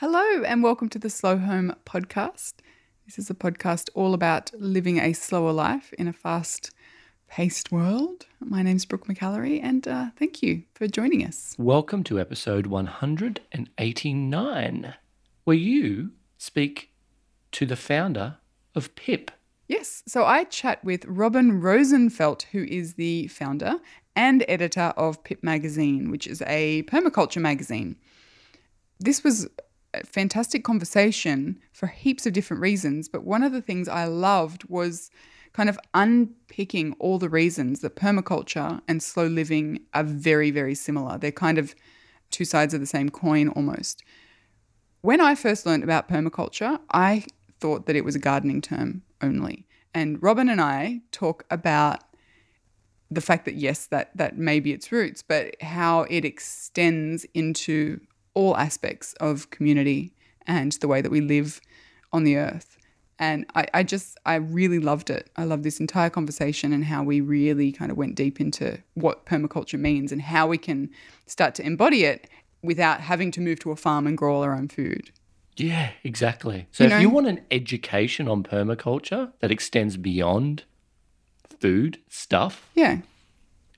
Hello, and welcome to the Slow Home podcast. This is a podcast all about living a slower life in a fast paced world. My name's Brooke McAlary, and uh, thank you for joining us. Welcome to episode 189, where you speak to the founder of PIP. Yes, so I chat with Robyn Rosenfeldt, who is the founder and editor of PIP Magazine, which is a permaculture magazine. This was fantastic conversation for heaps of different reasons, but one of the things I loved was kind of unpicking all the reasons that permaculture and slow living are very, very similar. They're kind of two sides of the same coin almost. When I first learned about permaculture, I thought that it was a gardening term only. And Robyn and I talk about the fact that yes, that that may be its roots, but how it extends into all aspects of community and the way that we live on the earth. And I, I just, I really loved it. I love this entire conversation and how we really kind of went deep into what permaculture means and how we can start to embody it without having to move to a farm and grow all our own food. Yeah, exactly. So You if know- you want an education on permaculture that extends beyond food stuff, Yeah.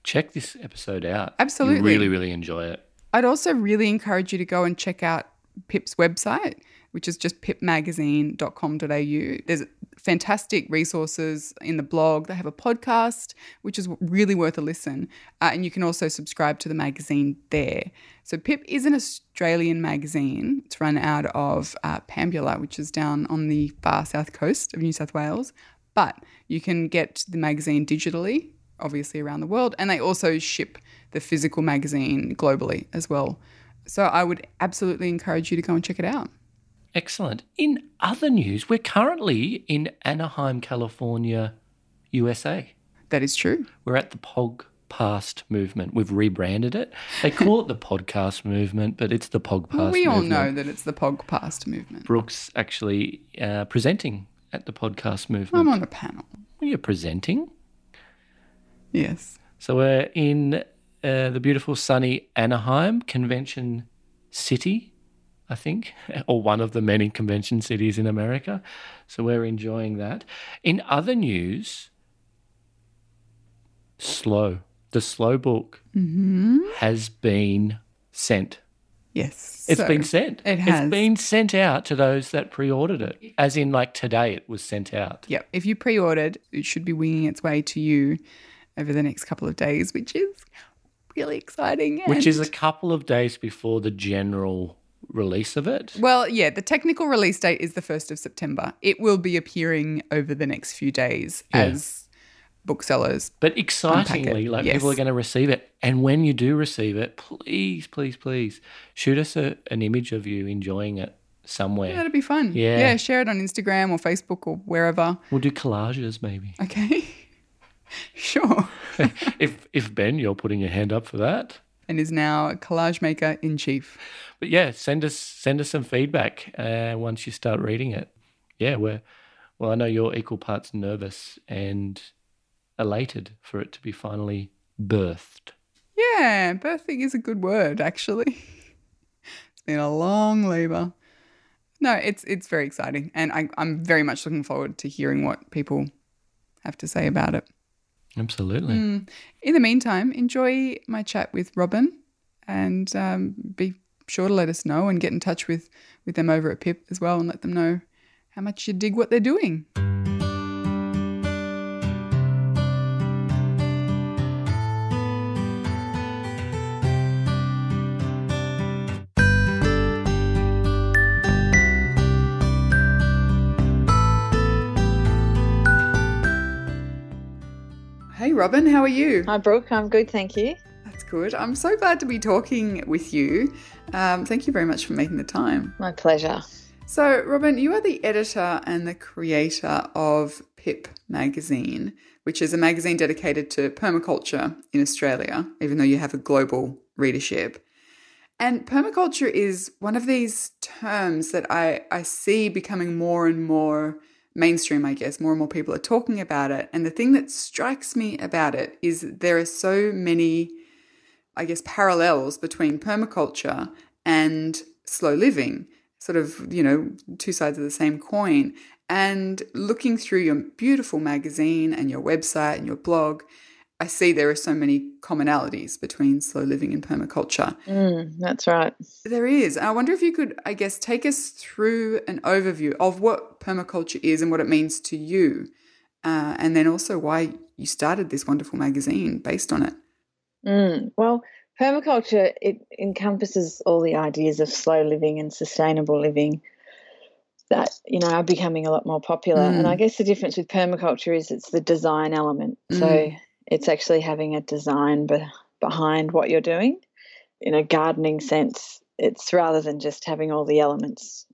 check this episode out. Absolutely. You really, really enjoy it. I'd also really encourage you to go and check out PIP's website, which is just pipmagazine.com.au. There's fantastic resources in the blog. They have a podcast, which is really worth a listen. Uh, and you can also subscribe to the magazine there. So, PIP is an Australian magazine. It's run out of uh, Pambula, which is down on the far south coast of New South Wales. But you can get the magazine digitally, obviously around the world, and they also ship the physical magazine globally as well. So I would absolutely encourage you to go and check it out. Excellent. In other news, we're currently in Anaheim, California, USA. That is true. We're at the Pog Past movement. We've rebranded it. They call it the podcast movement, but it's the Pog Past Well, we all know that it's the Pog Past movement. Brooks actually uh, presenting at the podcast movement. I'm on a panel. Well, You're presenting. Yes. So we're in uh, the beautiful sunny Anaheim Convention City, I think, or one of the many convention cities in America. So we're enjoying that. In other news, Slow, the Slow book has been sent. Yes. It's So, been sent. it has. It's been sent out to those that pre-ordered it. As in, like today, it was sent out. Yep. If you pre ordered, it should be winging its way to you over the next couple of days, which is really exciting. Which is a couple of days before the general release of it. Well, yeah, the technical release date is the 1st of September. It will be appearing over the next few days Yeah. as booksellers. But excitingly, like people are going to receive it. And when you do receive it, please, please, please shoot us a, an image of you enjoying it somewhere. That'd be fun. Yeah. Yeah, share it on Instagram or Facebook or wherever. We'll do collages maybe. Okay. sure. if if Ben, you're putting your hand up for that. And is now a collage maker in chief. But yeah, send us send us some feedback uh, once you start reading it. Yeah, we're well. I know you're equal parts nervous and elated for it to be finally birthed. Yeah, birthing is a good word, actually. it's been a long labor. No, it's it's very exciting, and I, I'm very much looking forward to hearing what people have to say about it. Absolutely. In the meantime, enjoy my chat with Robyn, and um, be sure to let us know and get in touch with with them over at Pip as well, and let them know how much you dig what they're doing. Robyn, how are you? Hi, Brooke. I'm good, thank you. That's good. I'm so glad to be talking with you. Um, thank you very much for making the time. My pleasure. So, Robyn, you are the editor and the creator of Pip Magazine, which is a magazine dedicated to permaculture in Australia, even though you have a global readership. And permaculture is one of these terms that I, I see becoming more and more mainstream, I guess. More and more people are talking about it. And the thing that strikes me about it is there are so many, I guess, parallels between permaculture and slow living. sort of, you know, two sides of the same coin. And looking through your beautiful magazine and your website and your blog, I see there are so many commonalities between slow living and permaculture. Mm, that's right. There is. I wonder if you could, I guess, take us through an overview of what permaculture is and what it means to you, uh, and then also why you started this wonderful magazine based on it. Mm, well, permaculture it encompasses all the ideas of slow living and sustainable living that you know are becoming a lot more popular. Mm. And I guess the difference with permaculture is it's the design element. Mm. So it's actually having a design be- behind what you're doing. In a gardening sense, it's rather than just having all the elements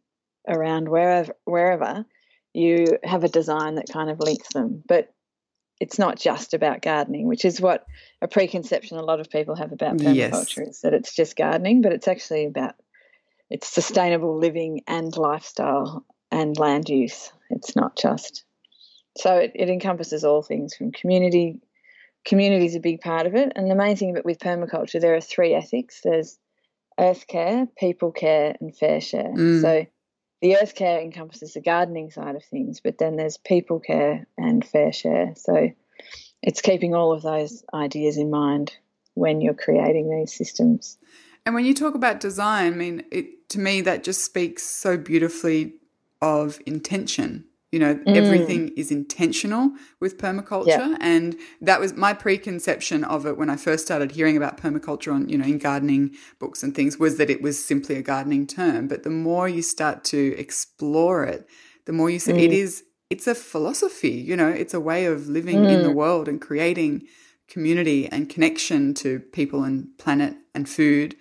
around wherever wherever you have a design that kind of links them. But it's not just about gardening, which is what a preconception a lot of people have about permaculture yes. is that it's just gardening, but it's actually about it's sustainable living and lifestyle and land use. It's not just so it, it encompasses all things from community community is a big part of it. And the main thing about with permaculture, there are three ethics. There's earth care, people care, and fair share. Mm. So the earth care encompasses the gardening side of things, but then there's people care and fair share. So it's keeping all of those ideas in mind when you're creating these systems. And when you talk about design, I mean, it, to me, that just speaks so beautifully of intention you know, mm. everything is intentional with permaculture. Yeah. And that was my preconception of it when I first started hearing about permaculture on, you know, in gardening books and things was that it was simply a gardening term. But the more you start to explore it, the more you see mm. it is, it's a philosophy, you know, it's a way of living mm. in the mm. world and creating community and connection to people and planet and food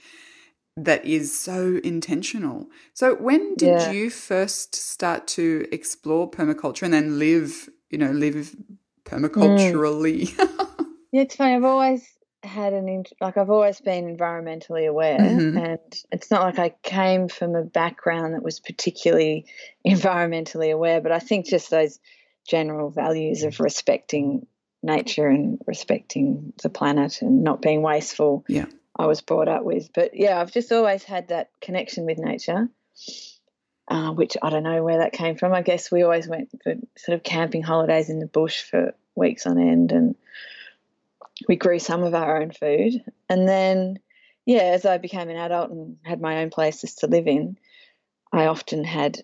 that is so intentional. So when did yeah. you first start to explore permaculture and then live, you know, live permaculturally? Mm. yeah, it's funny. I've always had an like I've always been environmentally aware, mm-hmm. and it's not like I came from a background that was particularly environmentally aware, but I think just those general values of respecting nature and respecting the planet and not being wasteful. Yeah. I was brought up with. But yeah, I've just always had that connection with nature, uh, which I don't know where that came from. I guess we always went for sort of camping holidays in the bush for weeks on end, and we grew some of our own food. And then, yeah, as I became an adult and had my own places to live in, I often had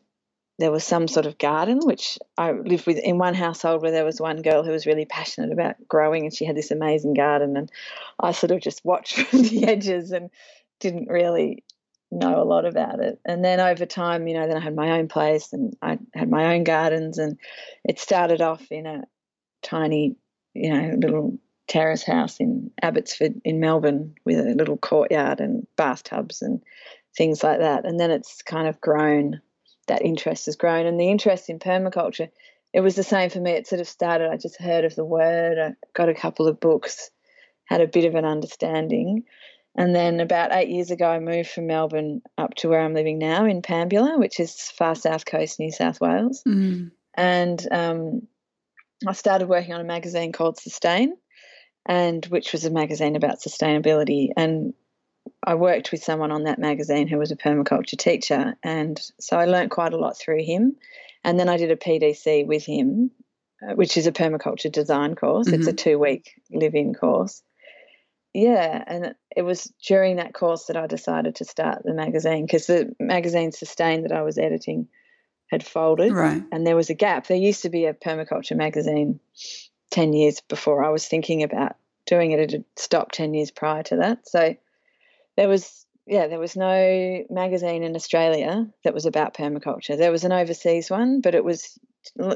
there was some sort of garden, which I lived with in one household where there was one girl who was really passionate about growing and she had this amazing garden. And I sort of just watched from the edges and didn't really know a lot about it. And then over time, you know, then I had my own place and I had my own gardens. And it started off in a tiny, you know, little terrace house in Abbotsford in Melbourne with a little courtyard and bathtubs and things like that. And then it's kind of grown that interest has grown. And the interest in permaculture, it was the same for me. It sort of started, I just heard of the word, I got a couple of books, had a bit of an understanding. And then about eight years ago, I moved from Melbourne up to where I'm living now in Pambula, which is far south coast, New South Wales. Mm. And um, I started working on a magazine called Sustain, and which was a magazine about sustainability. And I worked with someone on that magazine who was a permaculture teacher, and so I learnt quite a lot through him. And then I did a PDC with him, uh, which is a permaculture design course. Mm-hmm. It's a mm-hmm. two week live in course. Yeah, and it was during that course that I decided to start the magazine because the magazine Sustain that I was editing had folded, right. and there was a gap. There used to be a permaculture magazine ten years before I was thinking about doing it. It had stopped ten years prior to that, so there was yeah, there was no magazine in Australia that was about permaculture. There was an overseas one, but it was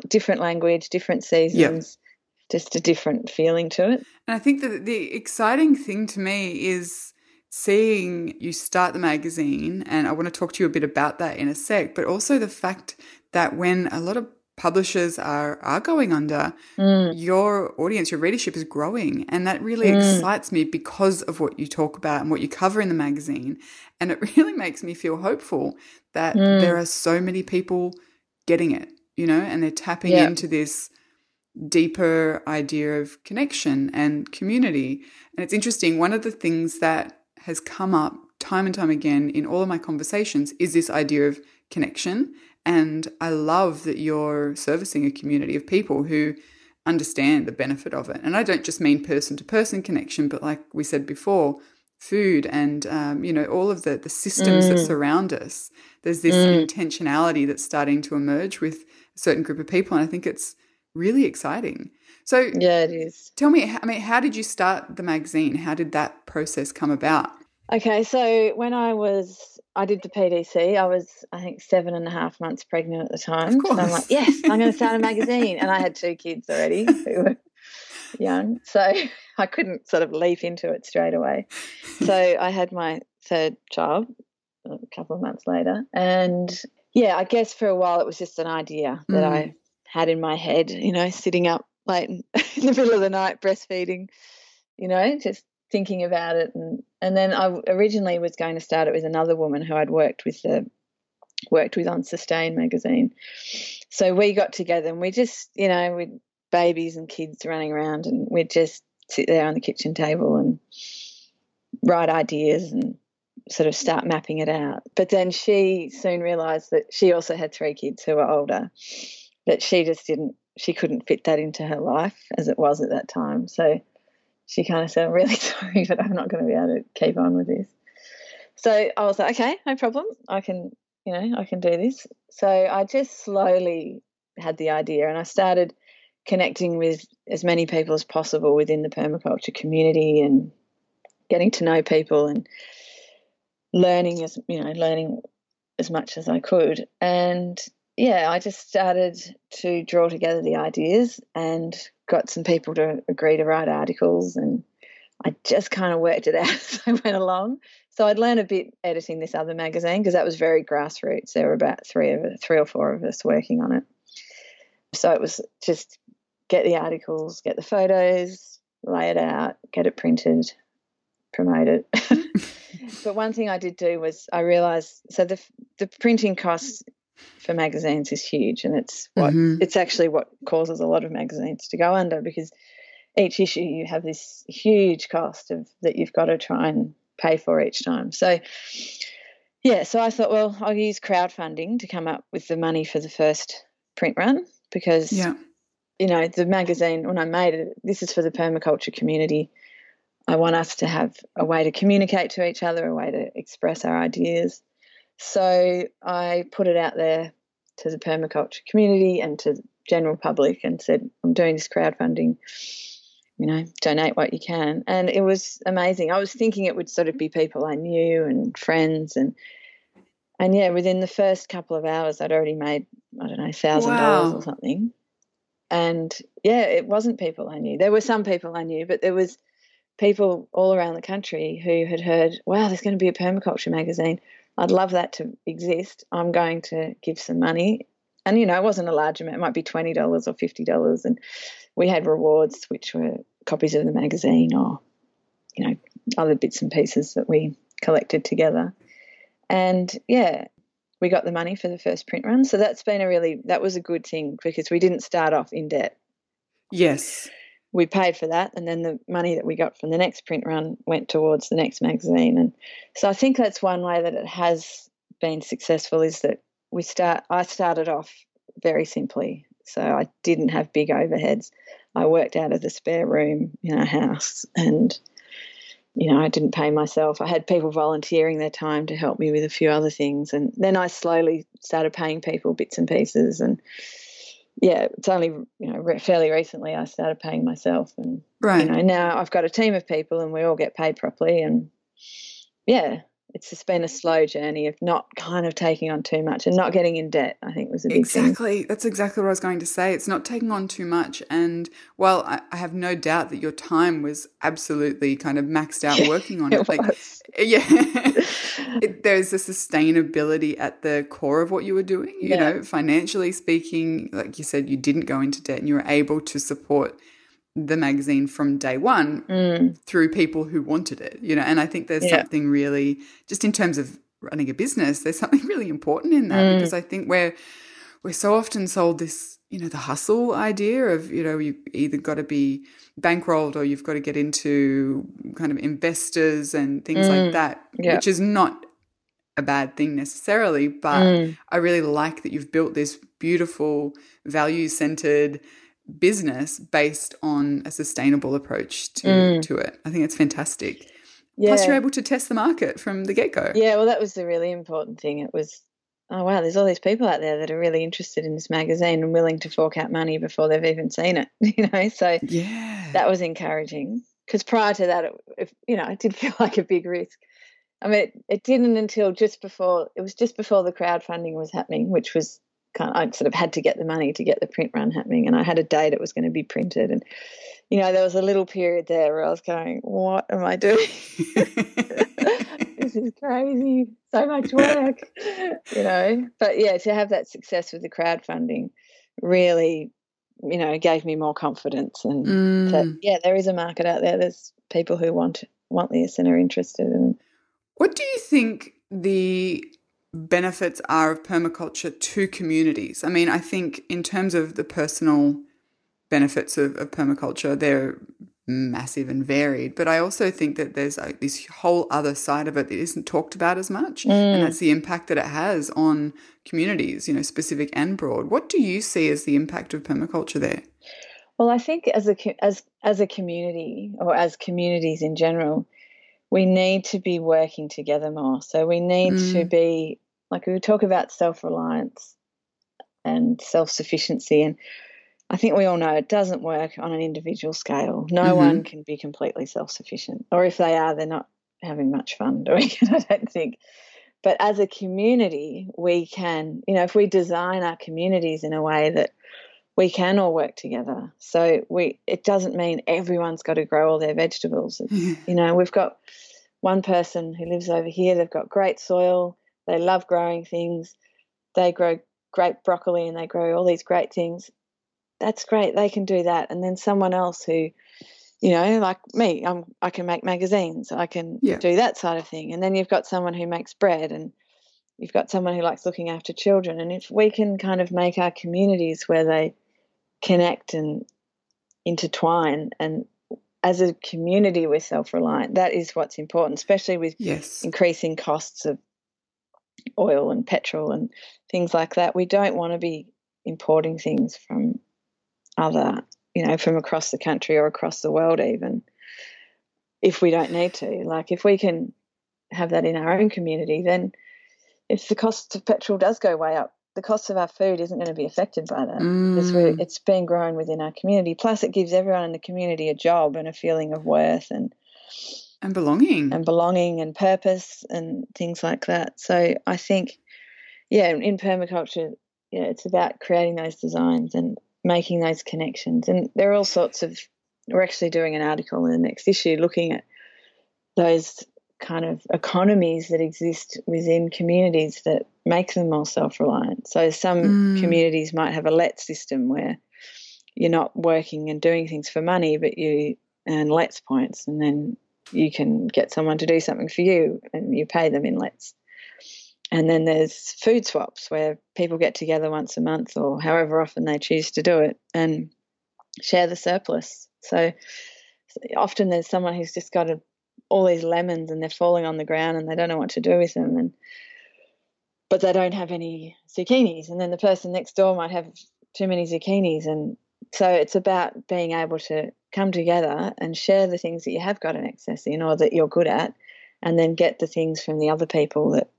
different language, different seasons, yep. just a different feeling to it. And I think that the exciting thing to me is seeing you start the magazine, and I want to talk to you a bit about that in a sec, but also the fact that when a lot of publishers are are going under, mm. your audience, your readership is growing, and that really mm. excites me because of what you talk about and what you cover in the magazine, and it really makes me feel hopeful that mm. there are so many people getting it, you know, and they're tapping yeah. into this deeper idea of connection and community. And it's interesting. One of the things that has come up time and time again in all of my conversations is this idea of connection. And I love that you're servicing a community of people who understand the benefit of it. And I don't just mean person to person connection, but like we said before, food and um, you know all of the the systems mm. that surround us. There's this mm. intentionality that's starting to emerge with a certain group of people, and I think it's really exciting. So yeah, it is. Tell me, I mean, how did you start the magazine? How did that process come about? Okay, so when I was, I did the PDC. I was, I think, seven and a half months pregnant at the time. So I'm like, yes, I'm going to start a magazine, and I had two kids already who were young, so I couldn't sort of leap into it straight away. So I had my third child a couple of months later, and yeah, I guess for a while it was just an idea that mm. I had in my head, you know, sitting up late in the middle of the night breastfeeding, you know, just thinking about it and and then I originally was going to start it with another woman who I'd worked with the worked with on Sustain magazine. So we got together and we just, you know, with babies and kids running around and we'd just sit there on the kitchen table and write ideas and sort of start mapping it out. But then she soon realized that she also had three kids who were older, that she just didn't she couldn't fit that into her life as it was at that time. So she kind of said, I'm really sorry, but I'm not going to be able to keep on with this. So I was like, okay, no problem. I can, you know, I can do this. So I just slowly had the idea and I started connecting with as many people as possible within the permaculture community and getting to know people and learning as you know learning as much as I could and yeah I just started to draw together the ideas and got some people to agree to write articles and I just kind of worked it out as I went along. So I'd learn a bit editing this other magazine because that was very grassroots. There were about three of three or four of us working on it. So it was just get the articles, get the photos, lay it out, get it printed, promote it. but one thing I did do was I realized so the the printing costs for magazines is huge, and it's what mm-hmm. it's actually what causes a lot of magazines to go under because each issue you have this huge cost of that you've got to try and pay for each time. So yeah, so I thought, well, I'll use crowdfunding to come up with the money for the first print run because yeah. you know the magazine when I made it, this is for the permaculture community. I want us to have a way to communicate to each other, a way to express our ideas. So I put it out there to the permaculture community and to the general public and said, I'm doing this crowdfunding, you know, donate what you can. And it was amazing. I was thinking it would sort of be people I knew and friends and and yeah, within the first couple of hours I'd already made, I don't know, thousand dollars or something. And yeah, it wasn't people I knew. There were some people I knew, but there was people all around the country who had heard, wow, there's going to be a permaculture magazine. I'd love that to exist. I'm going to give some money. And, you know, it wasn't a large amount, it might be $20 or $50. And we had rewards, which were copies of the magazine or, you know, other bits and pieces that we collected together. And yeah, we got the money for the first print run. So that's been a really, that was a good thing because we didn't start off in debt. Yes we paid for that, and then the money that we got from the next print run went towards the next magazine. And so I think that's one way that it has been successful is that we start. I started off very simply, so I didn't have big overheads. I worked out of the spare room in our house, and you know I didn't pay myself. I had people volunteering their time to help me with a few other things, and then I slowly started paying people bits and pieces and yeah, it's only you know fairly recently I started paying myself, and right. you know now I've got a team of people, and we all get paid properly, and yeah, it's just been a mm-hmm. slow journey of not kind of taking on too much and not getting in debt. I think was a big thing. exactly. Thing. That's exactly what I was going to say. It's not taking on too much, and well, I, I have no doubt that your time was absolutely kind of maxed out yeah, working on it. it like, eh, yeah, it, there's a sustainability at the core of what you were doing. You yeah. know, financially speaking, like you said, you didn't go into debt, and you were able to support the magazine from day one mm. through people who wanted it, you know. And I think there's yeah. something really, just in terms of running a business, there's something really important in that mm. because I think we're we're so often sold this you know the hustle idea of you know you've either got to be bankrolled or you've got to get into kind of investors and things Mm, like that yeah. which is not a bad thing necessarily but Mm. i really like that you've built this beautiful value centered business based on a sustainable approach to Mm. to it i think it's fantastic Yeah. plus you're able to test the market from the get-go Yeah, well, that was the really important thing. It was, oh, wow, there's all these people out there that are really interested in this magazine and willing to fork out money before they've even seen it, you know? So yeah that was encouraging because prior to that, it, it, you know, it did feel like a big risk. I mean, it, it didn't until just before, it was just before the crowdfunding was happening, which was kind of, I sort of had to get the money to get the print run happening. And I had a date it was going to be printed. And, you know, there was a little period there where I was going, what am I doing? this is crazy. So much work, you know. But yeah, to have that success with the crowdfunding really, you know, gave me more confidence and Mm. that yeah, there is a market out there. There's people who want want this and are interested and What do you think the benefits are of permaculture to communities? I mean, I think in terms of the personal benefits of, of permaculture, they're massive and varied. But I also think that there's like this whole other side of it that isn't talked about as much, and mm. that's the impact that it has on communities, you know, specific and broad. What do you see as the impact of permaculture there? Well, I think as a as as a community or as communities in general, we need to be working together more. So we need to Mm. be like we talk about self reliance and self sufficiency, and I think we all know it doesn't work on an individual scale. No Mhm. one can be completely self sufficient, or if they are, they're not having much fun doing it. I don't think. But as a community, we can, you know, if we design our communities in a way that we can all work together. So we it doesn't mean everyone's got to grow all their vegetables. You know, we've got one person who lives over here, they've got great soil, they love growing things, they grow great broccoli and they grow all these great things. That's great. They can do that. And then someone else who, you know, like me, I'm I can make magazines. I can Yeah. do that side of thing. And then you've got someone who makes bread and you've got someone who likes looking after children. And if we can kind of make our communities where they connect and intertwine. And as a community we're self-reliant. That is what's important especially with yes. increasing costs of oil and petrol and things like that. We don't want to be importing things from other you know from across the country or across the world even if we don't need to. Like if we can have that in our own community then if the cost of petrol does go way up the cost of our food isn't going to be affected by that because Mm. it's being grown within our community. Plus, it gives everyone in the community a job and a feeling of worth and, And belonging. and belonging and purpose and things like that. So I think, yeah, in permaculture, yeah, it's about creating those designs and making those connections. And there are all sorts of. We're actually doing an article in the next issue looking at those kind of economies that exist within communities that make them more self-reliant. So some Mm. communities might have a let system where you're not working and doing things for money, but you earn LETS points, and then you can get someone to do something for you, and you pay them in LETS. And then there's food swaps where people get together once a month or however often they choose to do it and share the surplus. So often there's someone who's just got a, all these lemons and they're falling on the ground and they don't know what to do with them and but they don't have any zucchinis. And then the person next door might have too many zucchinis. And so it's about being able to come together and share the things that you have got an excess in or that you're good at and then get the things from the other people that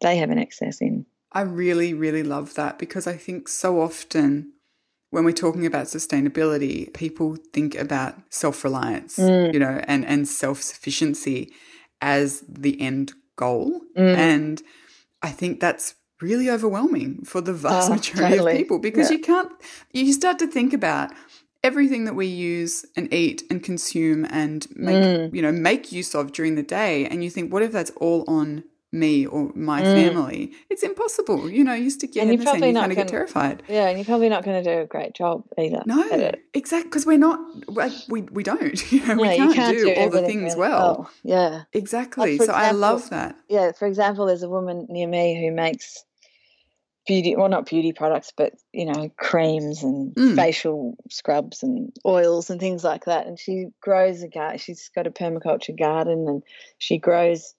they have an excess in. I really, really love that because I think so often when we're talking about sustainability, people think about self reliance, Mm. you know, and, and self sufficiency as the end goal. Mm. And I think that's really overwhelming for the vast Oh, majority totally. of people because Yeah. you can't, you start to think about everything that we use and eat and consume and make, Mm. you know, make use of during the day. And you think, what if that's all on me or my Mm. family? It's impossible. You know, you stick your And head in the sand, you kind of get terrified. yeah and you're probably not going to do a great job either No, exactly, because we're not, like, we, we don't, you know, we can't, can't do, all the things really well. yeah Exactly. for so I love that. yeah, for example, there's a woman near me who makes beauty, well, not beauty products, but you know, creams and Mm. facial scrubs and oils and things like that. And she grows a garden. She's got a permaculture garden, and she grows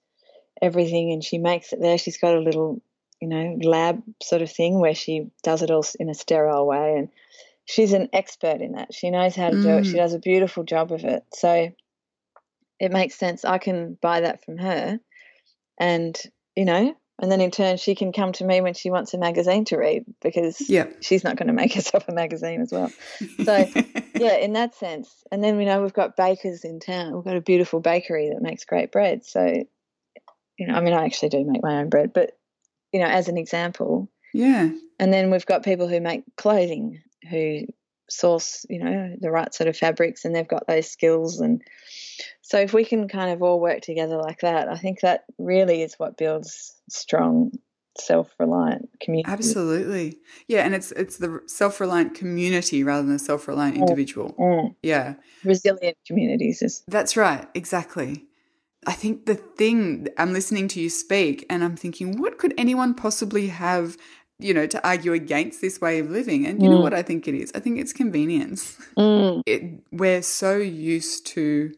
everything, and she makes it there. She's got a little, you know, lab sort of thing where she does it all in a sterile way, and she's an expert in that. She knows how to do it. She Mm. does a beautiful job of it. So it makes sense. I can buy that from her, and you know, and then in turn she can come to me when she wants a magazine to read because Yeah. she's not going to make herself a magazine as well. So yeah, in that sense. And then we know we've got bakers in town. We've got a beautiful bakery that makes great bread. So you know, I mean, I actually do make my own bread, but you know, as an example. yeah. And then we've got people who make clothing who source, you know, the right sort of fabrics and they've got those skills and so if we can kind of all work together like that, I think that really is what builds strong, self-reliant community. Absolutely. Yeah, and it's it's the self-reliant community rather than the self-reliant individual. Mm. Yeah. Resilient communities is That's right, exactly. I think the thing I'm listening to you speak and I'm thinking what could anyone possibly have you know to argue against this way of living and you know Mm. what I think it is I think it's convenience mm, it, we're so used to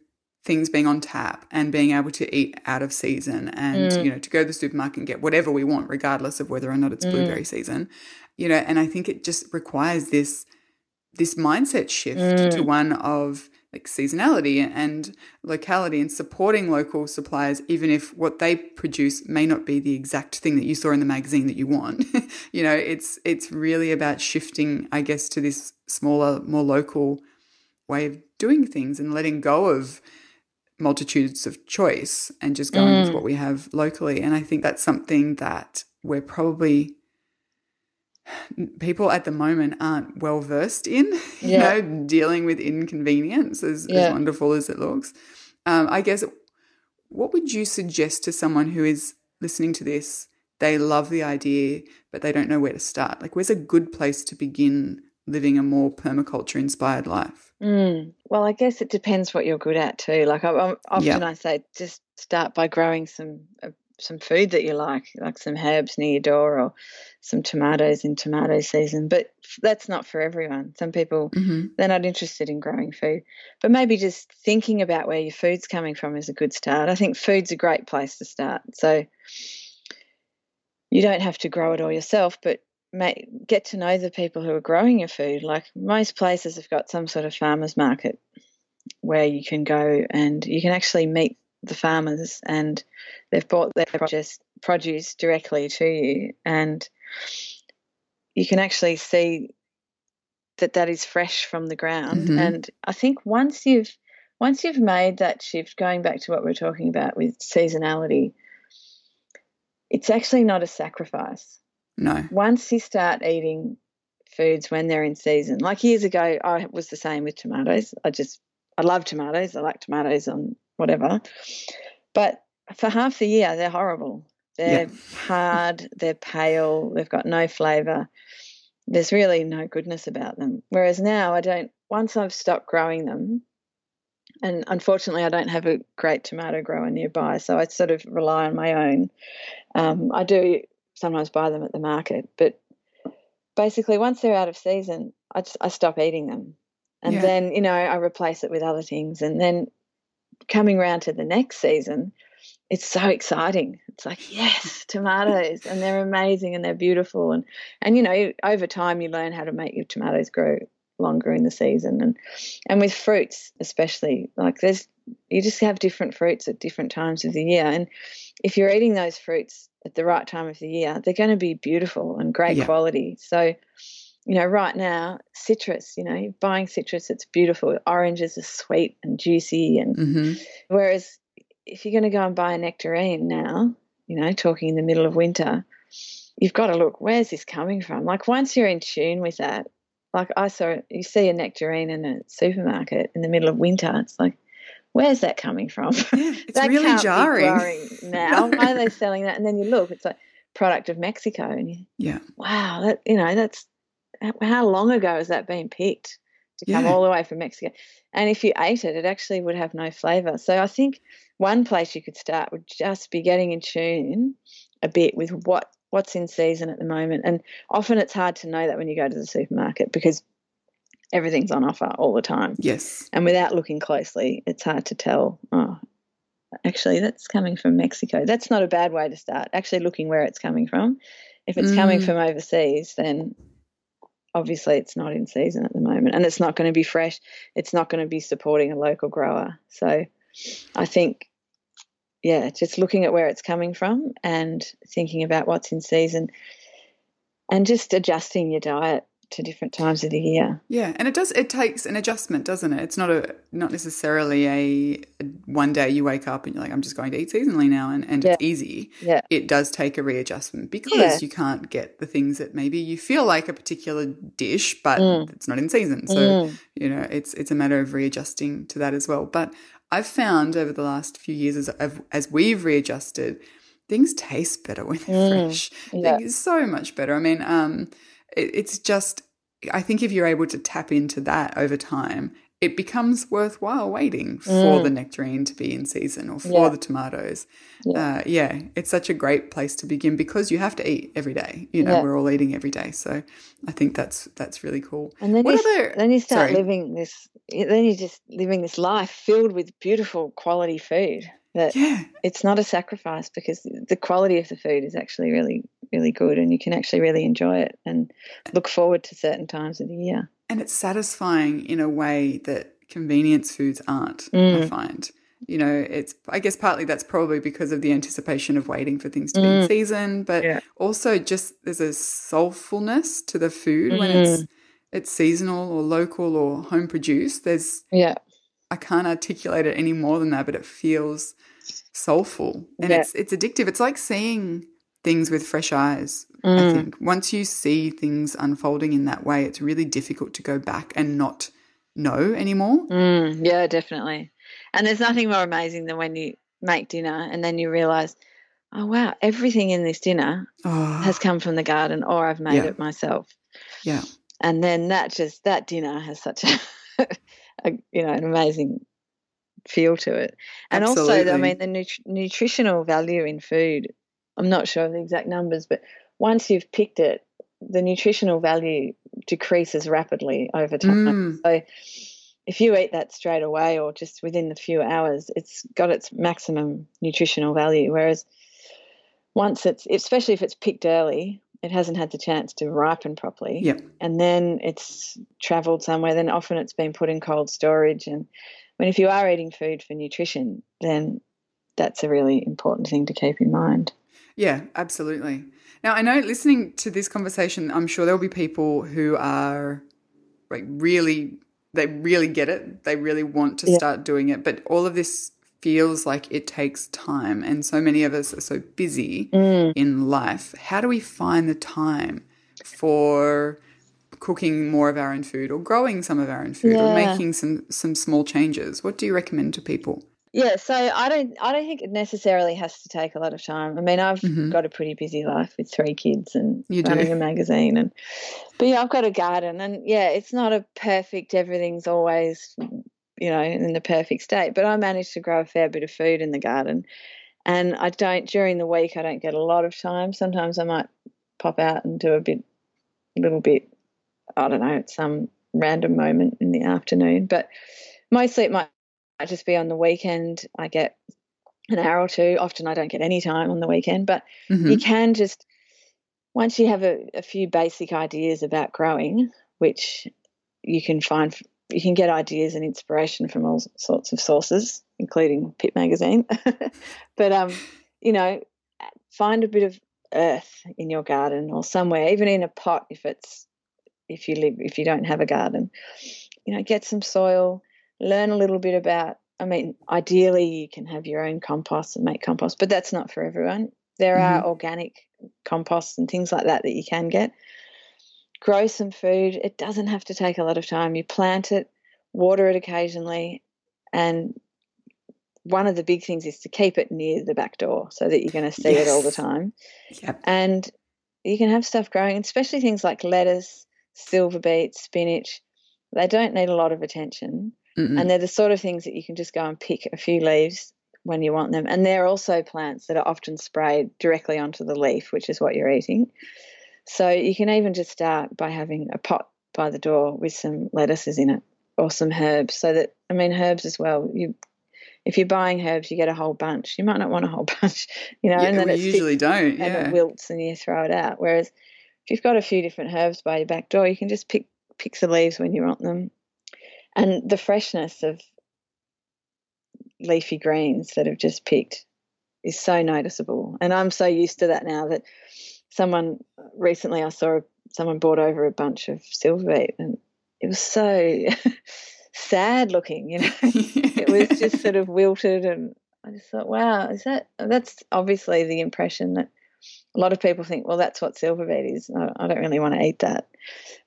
things being on tap and being able to eat out of season and Mm. you know to go to the supermarket and get whatever we want regardless of whether or not it's Mm. blueberry season you know and i think it just requires this this mindset shift to Mm. one of like seasonality and locality and supporting local suppliers even if what they produce may not be the exact thing that you saw in the magazine that you want you know it's it's really about shifting i guess to this smaller more local way of doing things and letting go of multitudes of choice and just going with Mm. what we have locally. And I think that's something that we're probably people at the moment aren't well versed in, you Yeah. know, dealing with inconvenience as, as wonderful as it looks. Um, I guess what would you suggest to someone who is listening to this? They love the idea, but they don't know where to start. Like, where's a good place to begin living a more permaculture inspired life? mm. Well, I guess it depends what you're good at too. Like I, I, often Yeah. I say, just start by growing some uh, some food that you like, like some herbs near your door or some tomatoes in tomato season. But that's not for everyone. Some people Mm-hmm. they're not interested in growing food. But maybe just thinking about where your food's coming from is a good start. I think food's a great place to start. So you don't have to grow it all yourself, but may, get to know the people who are growing your food. Like most places have got some sort of farmers market where you can go and you can actually meet the farmers and they've bought their produce, produce directly to you. And you can actually see that that is fresh from the ground. Mhm. and i think once you've once you've made that shift going back to what we we're talking about with seasonality it's actually not a sacrifice. No. once you start eating foods when they're in season like years ago i was the same with tomatoes. I just i love tomatoes. I like tomatoes on whatever. But for half the year they're horrible. They're hard they're pale they've got no flavor there's really no goodness about them. Whereas now i don't once i've stopped growing them and unfortunately i don't have a great tomato grower nearby so i sort of rely on my own. Um, i do sometimes buy them at the market but basically once they're out of season i, just, I stop eating them. And Yeah. then you know i replace it with other things. And then coming round to the next season it's so exciting it's like yes tomatoes and they're amazing and they're beautiful and and you know over time you learn how to make your tomatoes grow longer in the season and and with fruits especially like there's you just have different fruits at different times of the year and if you're eating those fruits at the right time of the year they're going to be beautiful and great Yeah. quality so you know right now citrus you know you're buying citrus it's beautiful oranges are sweet and juicy and hmm Whereas if you're going to go and buy a nectarine now, you know, talking in the middle of winter, you've got to look, where's this coming from? Like once you're in tune with that, like I saw, you see a nectarine in a supermarket in the middle of winter, it's like, where's that coming from? Yeah, it's That really jarring. now. Why are they selling that? And then you look, it's like product of Mexico, and you, Yeah. wow, that you know, that's how long ago has that been picked to come Yeah. all the way from Mexico? And if you ate it, it actually would have no flavour. So I think one place you could start would just be getting in tune a bit with what what's in season at the moment. And often it's hard to know that when you go to the supermarket because everything's on offer all the time. Yes. And without looking closely, it's hard to tell, oh, actually, that's coming from Mexico. That's not a bad way to start, actually looking where it's coming from. If it's mm. coming from overseas, then obviously it's not in season at the moment and it's not going to be fresh. It's not going to be supporting a local grower. So I think, yeah, just looking at where it's coming from and thinking about what's in season and just adjusting your diet to different times of the year. Yeah, and it does it takes an adjustment, doesn't it? It's not a not necessarily a, one day you wake up and you're like I'm just going to eat seasonally now and, and yeah. it's easy. Yeah. It does take a readjustment because yeah. you can't get the things that maybe you feel like a particular dish but mm. it's not in season. So, mm. you know, it's it's a matter of readjusting to that as well. But I've found over the last few years as as we've readjusted things taste better when they're mm. fresh. Yeah. Things so much better. I mean, um it's just I think if you're able to tap into that over time, it becomes worthwhile waiting for mm. the nectarine to be in season or for yeah. the tomatoes. Yeah. Uh, yeah. it's such a great place to begin because you have to eat every day. You know, yeah. we're all eating every day, so I think that's that's really cool. And then, you, other, then you start sorry. living this. Then you're just living this life filled with beautiful quality food that yeah. it's not a sacrifice because the quality of the food is actually really really good and you can actually really enjoy it and look forward to certain times of the year and it's satisfying in a way that convenience foods aren't mm. i find you know it's i guess partly that's probably because of the anticipation of waiting for things to be in mm. season but yeah. also just there's a soulfulness to the food mm. when it's it's seasonal or local or home produced there's yeah I can't articulate it any more than that, but it feels soulful and yeah. it's it's addictive. It's like seeing things with fresh eyes. Mm. I think once you see things unfolding in that way, it's really difficult to go back and not know anymore. Mm, yeah, definitely. And there's nothing more amazing than when you make dinner and then you realize, oh wow, everything in this dinner oh. has come from the garden or I've made yeah. it myself. Yeah. And then that just that dinner has such a a, you know an amazing feel to it. And Absolutely. also, I mean, the nut- nutritional value in food. I'm not sure of the exact numbers, but once you've picked it, the nutritional value decreases rapidly over time. Mm. So if you eat that straight away or just within the few hours, it's got its maximum nutritional value. Whereas once it's, especially if it's picked early, it hasn't had the chance to ripen properly. Yep. And then it's traveled somewhere, then often it's been put in cold storage. And I mean, if you are eating food for nutrition, then that's a really important thing to keep in mind. Yeah, absolutely. Now, I know listening to this conversation, I'm sure there'll be people who are like really, they really get it. They really want to yeah. start doing it. But all of this feels like it takes time and so many of us are so busy mm. in life how do we find the time for cooking more of our own food or growing some of our own food yeah. or making some some small changes what do you recommend to people yeah so i don't i don't think it necessarily has to take a lot of time i mean i've mm-hmm. got a pretty busy life with three kids and you running do. a magazine and but yeah i've got a garden and yeah it's not a perfect everything's always you know, in the perfect state. But I managed to grow a fair bit of food in the garden. And I don't, during the week, I don't get a lot of time. Sometimes I might pop out and do a bit, a little bit, I don't know, at some random moment in the afternoon. But mostly it might just be on the weekend. I get an hour or two. Often I don't get any time on the weekend, but mm-hmm. you can just, once you have a, a few basic ideas about growing, which you can find you can get ideas and inspiration from all sorts of sources, including Pip Magazine. but um, you know, find a bit of earth in your garden or somewhere, even in a pot if it's if you live if you don't have a garden. You know, get some soil, learn a little bit about I mean, ideally you can have your own compost and make compost, but that's not for everyone. There mm-hmm. are organic composts and things like that that you can get grow some food. It doesn't have to take a lot of time. You plant it, water it occasionally, and one of the big things is to keep it near the back door so that you're going to see yes. it all the time. Yep. And you can have stuff growing, especially things like lettuce, silver beets, spinach. They don't need a lot of attention. Mm-mm. And they're the sort of things that you can just go and pick a few leaves when you want them. And they're also plants that are often sprayed directly onto the leaf, which is what you're eating. So you can even just start by having a pot by the door with some lettuces in it or some herbs. So that I mean herbs as well. You if you're buying herbs, you get a whole bunch. You might not want a whole bunch, you know, Yeah, and then it usually don't. Yeah. and it wilts and you throw it out. Whereas if you've got a few different herbs by your back door, you can just pick pick the leaves when you want them. And the freshness of leafy greens that have just picked is so noticeable. And I'm so used to that now that someone recently I saw someone brought over a bunch of silverbeet and it was so sad looking, you know. it was just sort of wilted and I just thought, wow, is that that's obviously the impression that a lot of people think, well, that's what silverbeet is. I, I don't really want to eat that.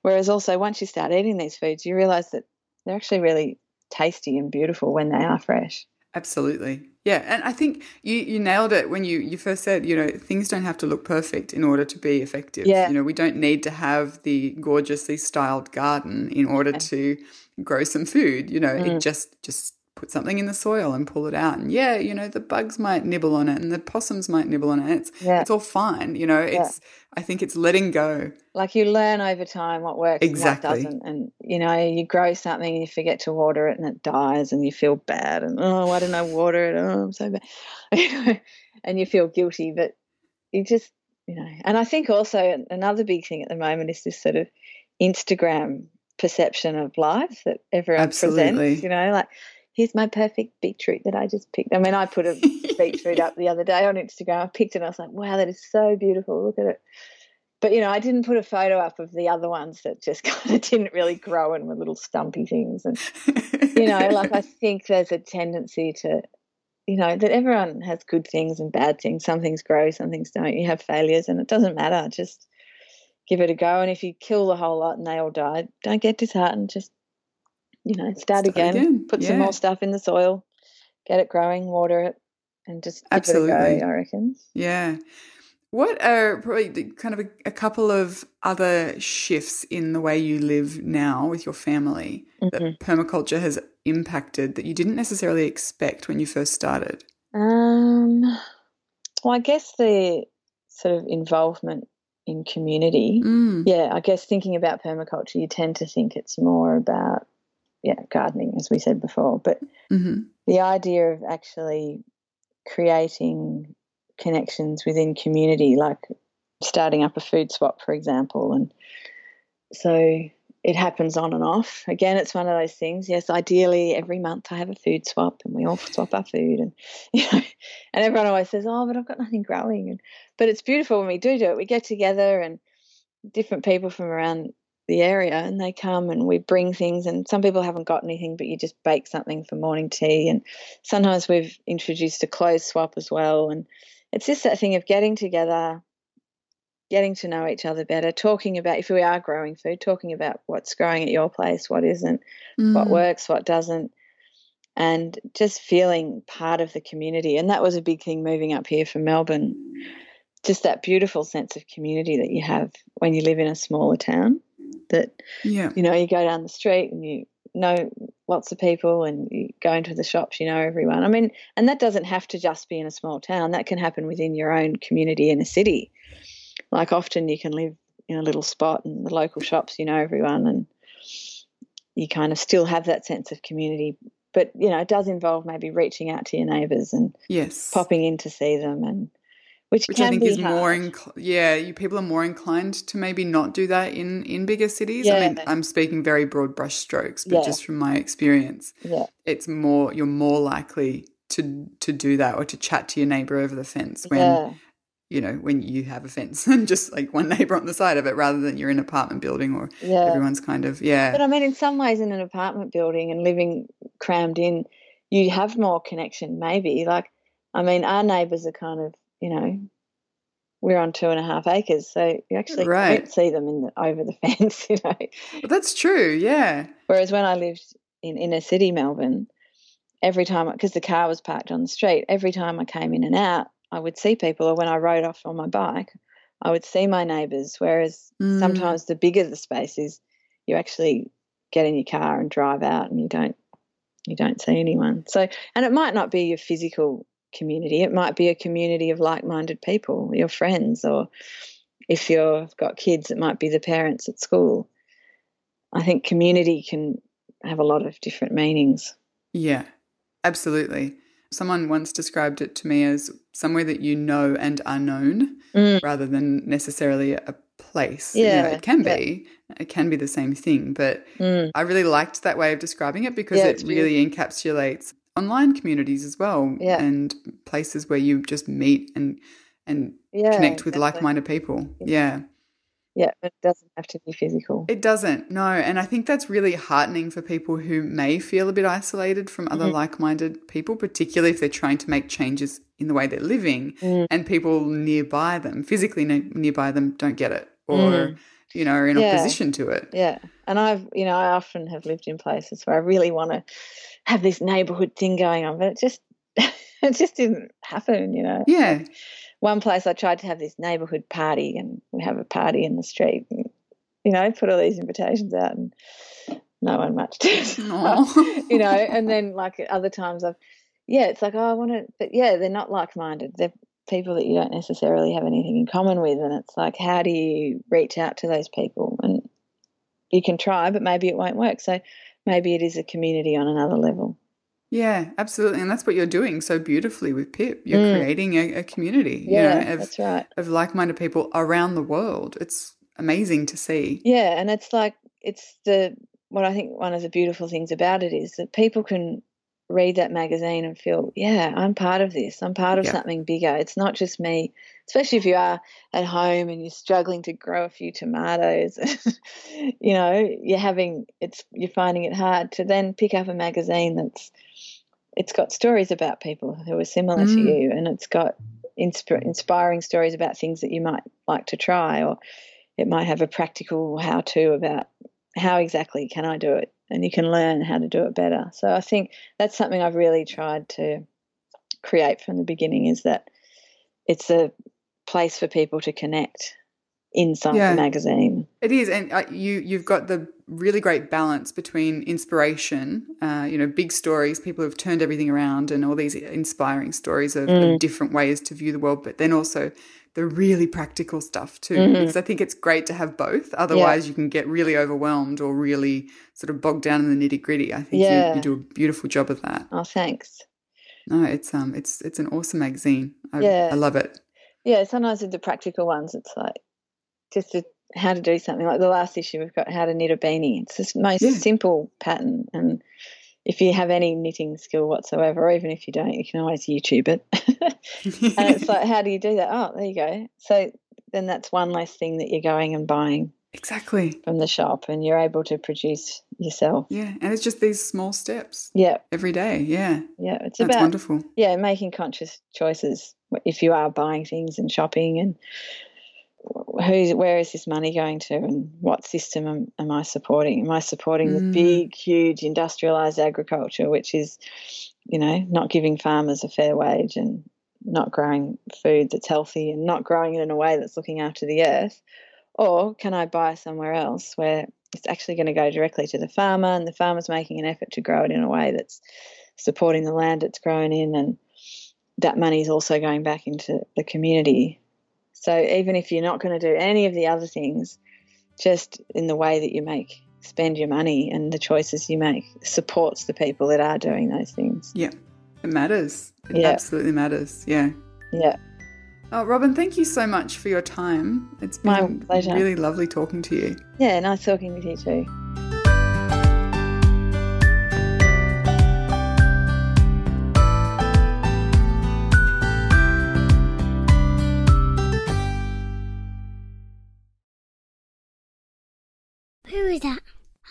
Whereas also, once you start eating these foods, you realize that they're actually really tasty and beautiful when they are fresh. Absolutely. Yeah, and I think you, you nailed it when you, you first said, you know, things don't have to look perfect in order to be effective. Yeah. You know, we don't need to have the gorgeously styled garden in order to grow some food. You know, Mm. it just just put something in the soil and pull it out. And yeah, you know, the bugs might nibble on it and the possums might nibble on it. It's Yeah. it's all fine. You know, it's I think it's letting go. Like you learn over time what works Exactly. and what doesn't. And, you know, you grow something and you forget to water it and it dies and you feel bad. And, oh, why didn't I water it? Oh, I'm so bad. And you feel guilty. But you just, you know, and I think also another big thing at the moment is this sort of Instagram perception of life that everyone Absolutely. presents, you know, like, here's my perfect beetroot that I just picked. I mean, I put a beetroot up the other day on Instagram. I picked it and I was like, wow, that is so beautiful. Look at it. But, you know, I didn't put a photo up of the other ones that just kind of didn't really grow and were little stumpy things. And, you know, like I think there's a tendency to, you know, that everyone has good things and bad things. Some things grow, some things don't. You have failures and it doesn't matter. Just give it a go. And if you kill the whole lot and they all die, don't get disheartened. Just, you know, start, Start again, again, put some more stuff in the soil, get it growing, water it, and just give it a Absolutely. go, I reckon. Yeah. What are probably kind of a, a couple of other shifts in the way you live now with your family Mhm. that permaculture has impacted that you didn't necessarily expect when you first started? Um, well, I guess the sort of involvement in community. Mm. Yeah, I guess thinking about permaculture, you tend to think it's more about, yeah, gardening, as we said before. But hmm the idea of actually creating connections within community, like starting up a food swap, for example. And so it happens on and off. Again, it's one of those things. Yes, ideally every month I have a food swap and we all swap our food and you know and everyone always says, Oh, but I've got nothing growing and but it's beautiful when we do do it. We get together and different people from around the area and they come and we bring things and some people haven't got anything but you just bake something for morning tea. And sometimes we've introduced a clothes swap as well. And it's just that thing of getting together getting to know each other better talking about if we are growing food talking about what's growing at your place what isn't what Mm. works what doesn't and just feeling part of the community. And that was a big thing moving up here from melbourne. Just that beautiful sense of community that you have when you live in a smaller town that Yeah. you know, you go down the street and you know lots of people and you go into the shops, you know everyone. I mean, and that doesn't have to just be in a small town. That can happen within your own community in a city. Like often you can live in a little spot and the local shops, you know everyone and you kind of still have that sense of community. But, you know, it does involve maybe reaching out to your neighbours and Yes. popping in to see them and which, Which I think is more, hard. inc- yeah, you people are more inclined to maybe not do that in in bigger cities. I mean, I'm speaking very broad brush strokes, but Yeah. just from my experience, yeah. it's more you're more likely to to do that or to chat to your neighbor over the fence when yeah. you know when you have a fence and just like one neighbor on the side of it rather than you're in an apartment building or Yeah. everyone's kind of yeah But I mean, in some ways, in an apartment building and living crammed in, you have more connection, maybe. Like, I mean, our neighbours are kind of, you know, we're on two and a half acres, so you actually Right. don't see them in the, over the fence, you know. but that's true yeah Whereas when I lived in inner city Melbourne, every time, because the car was parked on the street, every time I came in and out, I would see people, or when I rode off on my bike, I would see my neighbours. Whereas Mm. sometimes the bigger the space is, you actually get in your car and drive out, and you don't you don't see anyone. So, and it might not be your physical community. It might be a community of like minded people, your friends, or if you've got kids, it might be the parents at school. I think community can have a lot of different meanings. Yeah, absolutely. Someone once described it to me as somewhere that you know and are known Mm. rather than necessarily a place. Yeah, it can yeah. be. It can be the same thing. But Mm. I really liked that way of describing it because Yeah, it really encapsulates online communities as well Yeah. and places where you just meet and and Yeah, connect with exactly. like-minded people. Yeah. Yeah, it doesn't have to be physical. It doesn't, no. And I think that's really heartening for people who may feel a bit isolated from other Mhm. like minded people, particularly if they're trying to make changes in the way they're living Mm. and people nearby them, physically ne- nearby them, don't get it or, Mm. You know, are in Yeah. opposition to it. Yeah. And I've, you know, I often have lived in places where I really want to have this neighborhood thing going on, but it just, it just didn't happen, you know. Yeah. One place I tried to have this neighborhood party and we have a party in the street, and, you know, put all these invitations out and no one much. Aw. you know, and then like at other times I've, yeah, it's like, oh, I want to, but yeah, they're not like minded. They're people that you don't necessarily have anything in common with. And it's like, how do you reach out to those people? And you can try, but maybe it won't work. So maybe it is a community on another level. Yeah, absolutely. And that's what you're doing so beautifully with Pip. You're Mm. creating a, a community, Yeah, you know, of, that's right. of like minded people around the world. It's amazing to see. Yeah, and it's like it's the what I think one of the beautiful things about it is that people can read that magazine and feel, yeah, I'm part of this. I'm part of Yeah. something bigger. It's not just me. Especially if you are at home and you're struggling to grow a few tomatoes, you know, you're having it's you're finding it hard to then pick up a magazine that's it's got stories about people who are similar to Mm. you and it's got insp- inspiring stories about things that you might like to try or it might have a practical how to about how exactly can I do it and you can learn how to do it better. So I think that's something I've really tried to create from the beginning is that it's a place for people to connect Yeah. the magazine. It is, and uh, you you've got the really great balance between inspiration, uh, you know, big stories, people who've turned everything around, and all these inspiring stories of, Mm. of different ways to view the world, but then also the really practical stuff too. Mhm. Because I think it's great to have both. Otherwise, you can get really overwhelmed or really sort of bogged down in the nitty gritty. I think Yeah. you, you do a beautiful job of that. Oh, thanks. No, it's um, it's it's an awesome magazine. I, Yeah. I love it. Yeah, sometimes with the practical ones, it's like just a, how to do something. Like the last issue, we've got how to knit a beanie. It's the most Yeah. simple pattern, and if you have any knitting skill whatsoever, or even if you don't, you can always YouTube it. and it's like, how do you do that? Oh, there you go. So then that's one less thing that you're going and buying exactly. from the shop, and you're able to produce yourself. Yeah, and it's just these small steps Yeah, every day. Yeah, yeah. It's that's about wonderful. yeah making conscious choices if you are buying things and shopping and who's where is this money going to and what system am, am i supporting am i supporting Mm. the big huge industrialized agriculture which is you know not giving farmers a fair wage and not growing food that's healthy and not growing it in a way that's looking after the earth or can i buy somewhere else where it's actually going to go directly to the farmer and the farmer's making an effort to grow it in a way that's supporting the land it's grown in and that money is also going back into the community. So even if you're not going to do any of the other things, just in the way that you make spend your money and the choices you make supports the people that are doing those things. Yeah, it matters. It Yeah. absolutely matters. Yeah. Yeah. Oh, Robyn, thank you so much for your time. It's My been pleasure. really lovely talking to you. Yeah, nice talking with you too.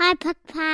Hi, Podcast.